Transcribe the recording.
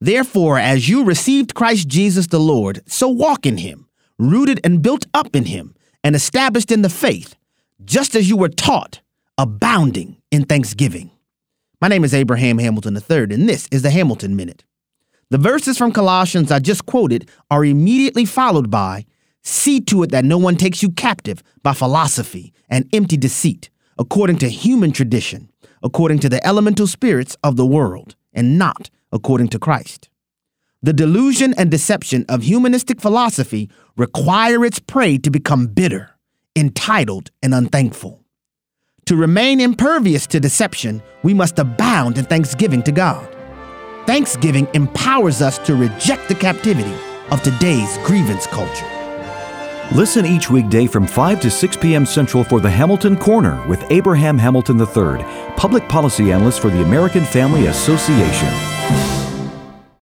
Therefore, as you received Christ Jesus the Lord, so walk in him, rooted and built up in him, and established in the faith, just as you were taught, abounding in thanksgiving. My name is Abraham Hamilton III, and this is the Hamilton Minute. The verses from Colossians I just quoted are immediately followed by See to it that no one takes you captive by philosophy and empty deceit, according to human tradition, according to the elemental spirits of the world, and not according to Christ. The delusion and deception of humanistic philosophy require its prey to become bitter, entitled, and unthankful. To remain impervious to deception, we must abound in thanksgiving to God. Thanksgiving empowers us to reject the captivity of today's grievance culture. Listen each weekday from 5 to 6 p.m. Central for the Hamilton Corner with Abraham Hamilton III, public policy analyst for the American Family Association.